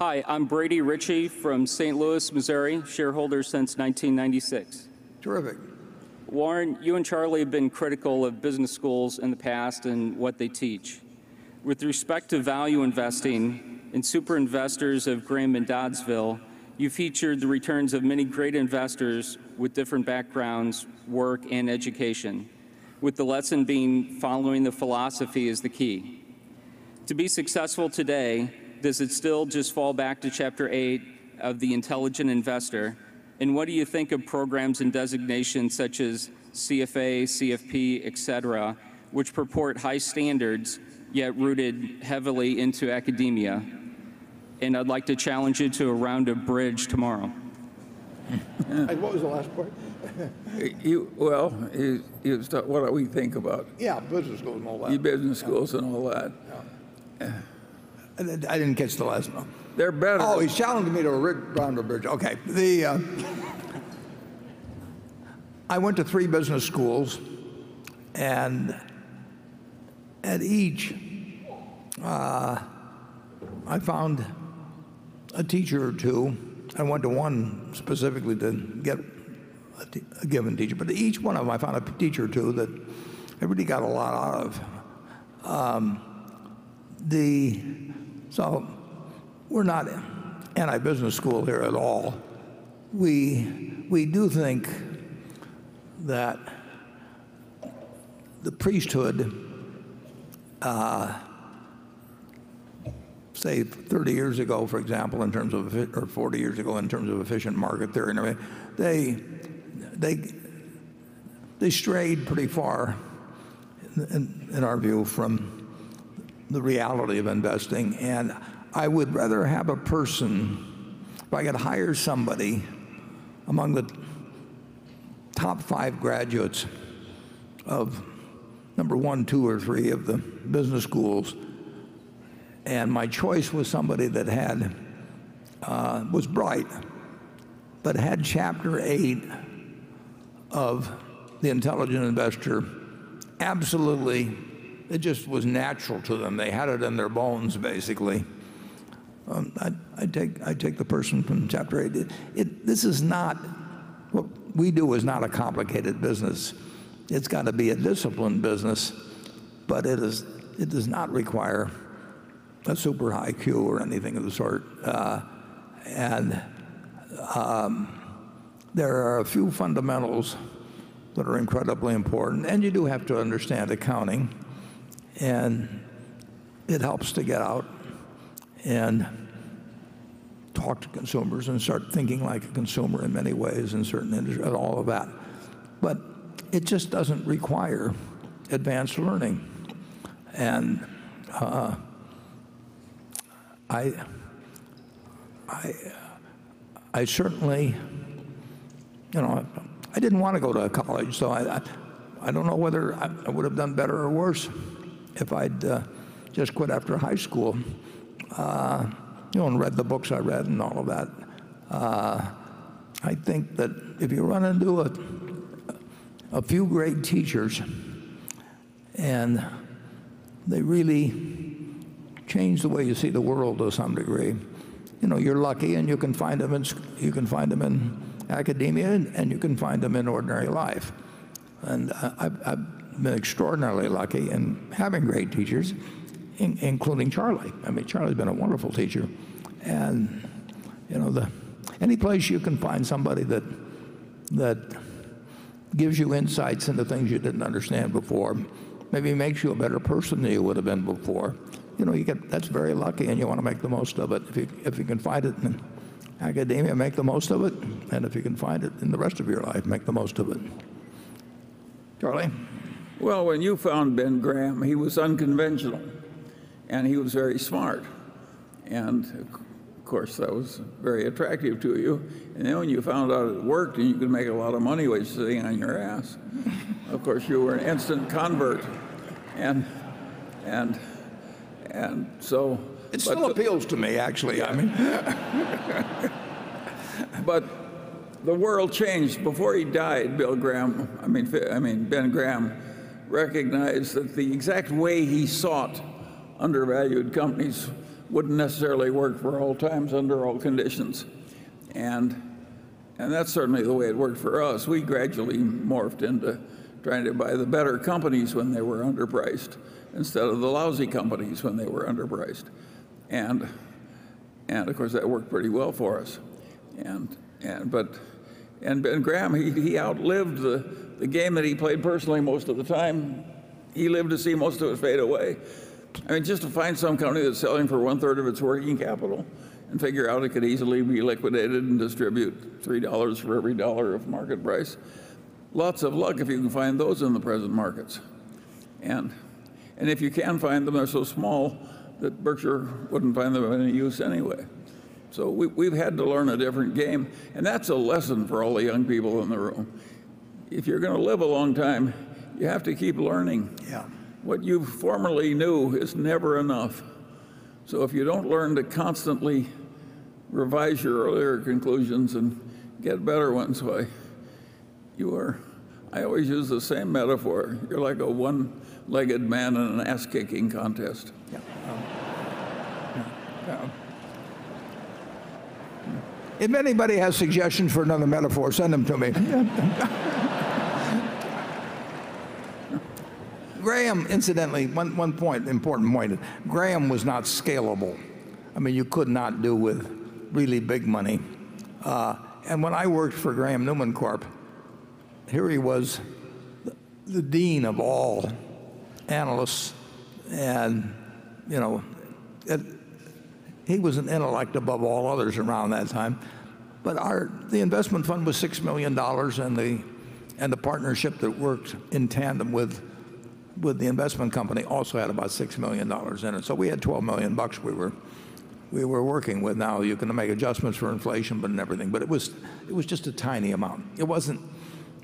Hi, I'm Brady Ritchie from St. Louis, Missouri, shareholder since 1996. Terrific. Warren, you and Charlie have been critical of business schools in the past and what they teach. With respect to value investing in super investors of Graham and Doddsville, you featured the returns of many great investors with different backgrounds, work, and education, with the lesson being following the philosophy is the key. To be successful today, does it still just fall back to Chapter 8 of The Intelligent Investor? And what do you think of programs and designations such as CFA, CFP, et cetera, which purport high standards yet rooted heavily into academia? And I'd like to challenge you to a round of bridge tomorrow. And what was the last part? You, well, you, you start, what do we think about Yeah, business schools and all you that. business schools and all that? And then I didn't catch the last one. They're better. Oh, he's challenging me to a ri- round of bridge. Okay. The, uh, I went to three business schools, and at each, uh, I found a teacher or two. I went to one specifically to get a, given teacher, but each one of them I found a teacher or two that I really got a lot out of. Um, the we're not anti-business school here at all. We we do think that the priesthood, uh, say 30 years ago, for example, in terms of or 40 years ago, in terms of efficient market theory and everything, they they they strayed pretty far, in our view, from the reality of investing. And I would rather have a person, if I could hire somebody among the top five graduates of number one, two, or three of the business schools, and my choice was somebody that had uh, was bright, but had chapter eight of the intelligent investor absolutely it just was natural to them. They had it in their bones, basically. Um, I, I take I take the person from chapter eight. It, it, this is not what we do is not a complicated business. It's got to be a disciplined business, but it is it does not require a super high Q or anything of the sort. Uh, and um, there are a few fundamentals that are incredibly important, and you do have to understand accounting and it helps to get out and talk to consumers and start thinking like a consumer in many ways in certain industries and all of that. But it just doesn't require advanced learning. And uh, I, I, I certainly, you know, I didn't want to go to college, so I, I, I don't know whether I, I would have done better or worse if I'd uh, just quit after high school, uh, you know, and read the books I read and all of that. Uh, I think that if you run into a, a few great teachers and they really change the way you see the world to some degree, you know, you're lucky and you can find them in, you can find them in academia and, and you can find them in ordinary life. And uh, I've, I've been extraordinarily lucky in having great teachers, in, including Charlie. I mean, Charlie's been a wonderful teacher. And, you know, the, any place you can find somebody that, that gives you insights into things you didn't understand before, maybe makes you a better person than you would have been before, you know, you get, that's very lucky and you want to make the most of it. If you, if you can find it in academia, make the most of it. And if you can find it in the rest of your life, make the most of it. Charlie? Well, when you found Ben Graham, he was unconventional and he was very smart. And of course, that was very attractive to you. And then when you found out it worked and you could make a lot of money while sitting on your ass, of course, you were an instant convert. And, and, and so. It still the- appeals to me, actually. I mean, But the world changed before he died. Bill Graham, I mean, I mean Ben Graham, recognized that the exact way he sought undervalued companies wouldn't necessarily work for all times under all conditions. And, and that's certainly the way it worked for us. We gradually morphed into trying to buy the better companies when they were underpriced instead of the lousy companies when they were underpriced. And, and of course, that worked pretty well for us. And, and, but, and Ben Graham, he, he outlived the, the game that he played personally most of the time. He lived to see most of it fade away. I mean, just to find some company that's selling for one third of its working capital and figure out it could easily be liquidated and distribute $3 for every dollar of market price. Lots of luck if you can find those in the present markets. And, and if you can find them, they're so small that Berkshire wouldn't find them of any use anyway. So we, we've had to learn a different game, and that's a lesson for all the young people in the room. If you're going to live a long time, you have to keep learning. Yeah. What you formerly knew is never enough. So if you don't learn to constantly revise your earlier conclusions and get better ones, why, you are, I always use the same metaphor. You're like a one legged man in an ass kicking contest. If anybody has suggestions for another metaphor, send them to me. Graham, incidentally, one, one point, important point, Graham was not scalable. I mean, you could not do with really big money. Uh, and when I worked for Graham Newman Corp., here he was, the, the dean of all analysts, and, you know, he was an intellect above all others around that time. But our, the investment fund was $6 million, and the, and the partnership that worked in tandem with, with the investment company also had about $6 million in it. So we had 12 million bucks we were, we were working with. Now you can make adjustments for inflation, but and everything. But it was, it was just a tiny amount. It wasn't,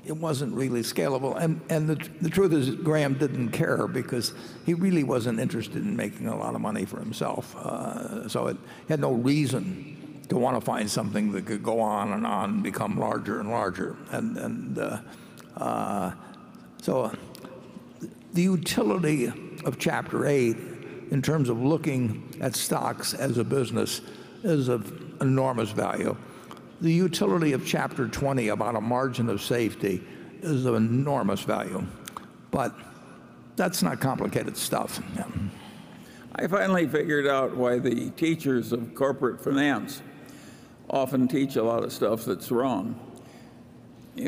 it wasn't really scalable. And, and the, the truth is, Graham didn't care because he really wasn't interested in making a lot of money for himself. Uh, so it had no reason to want to find something that could go on and on and become larger and larger. And, and uh, uh, so the utility of Chapter 8 in terms of looking at stocks as a business is of enormous value. The utility of Chapter 20 about a margin of safety is of enormous value. But that's not complicated stuff. I finally figured out why the teachers of corporate finance often teach a lot of stuff that's wrong.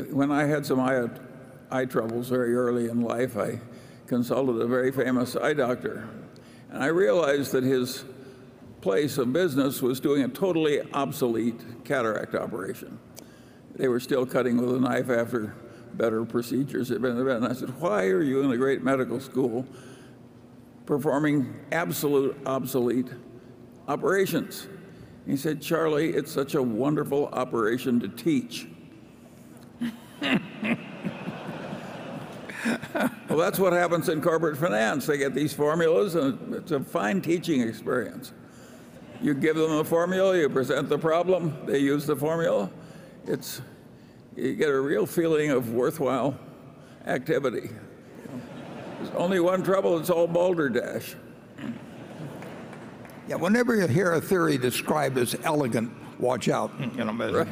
When I had some eye, troubles very early in life, I consulted a very famous eye doctor. And I realized that his place of business was doing a totally obsolete cataract operation. They were still cutting with a knife after better procedures had been invented. And I said, Why are you in a great medical school performing absolute obsolete operations? He said, Charlie, it's such a wonderful operation to teach. well, that's what happens in corporate finance. They get these formulas, and it's a fine teaching experience. You give them a formula, you present the problem, they use the formula. It's, you get a real feeling of worthwhile activity. There's only one trouble, it's all balderdash. Yeah, whenever you hear a theory described as elegant, watch out. You know, Right.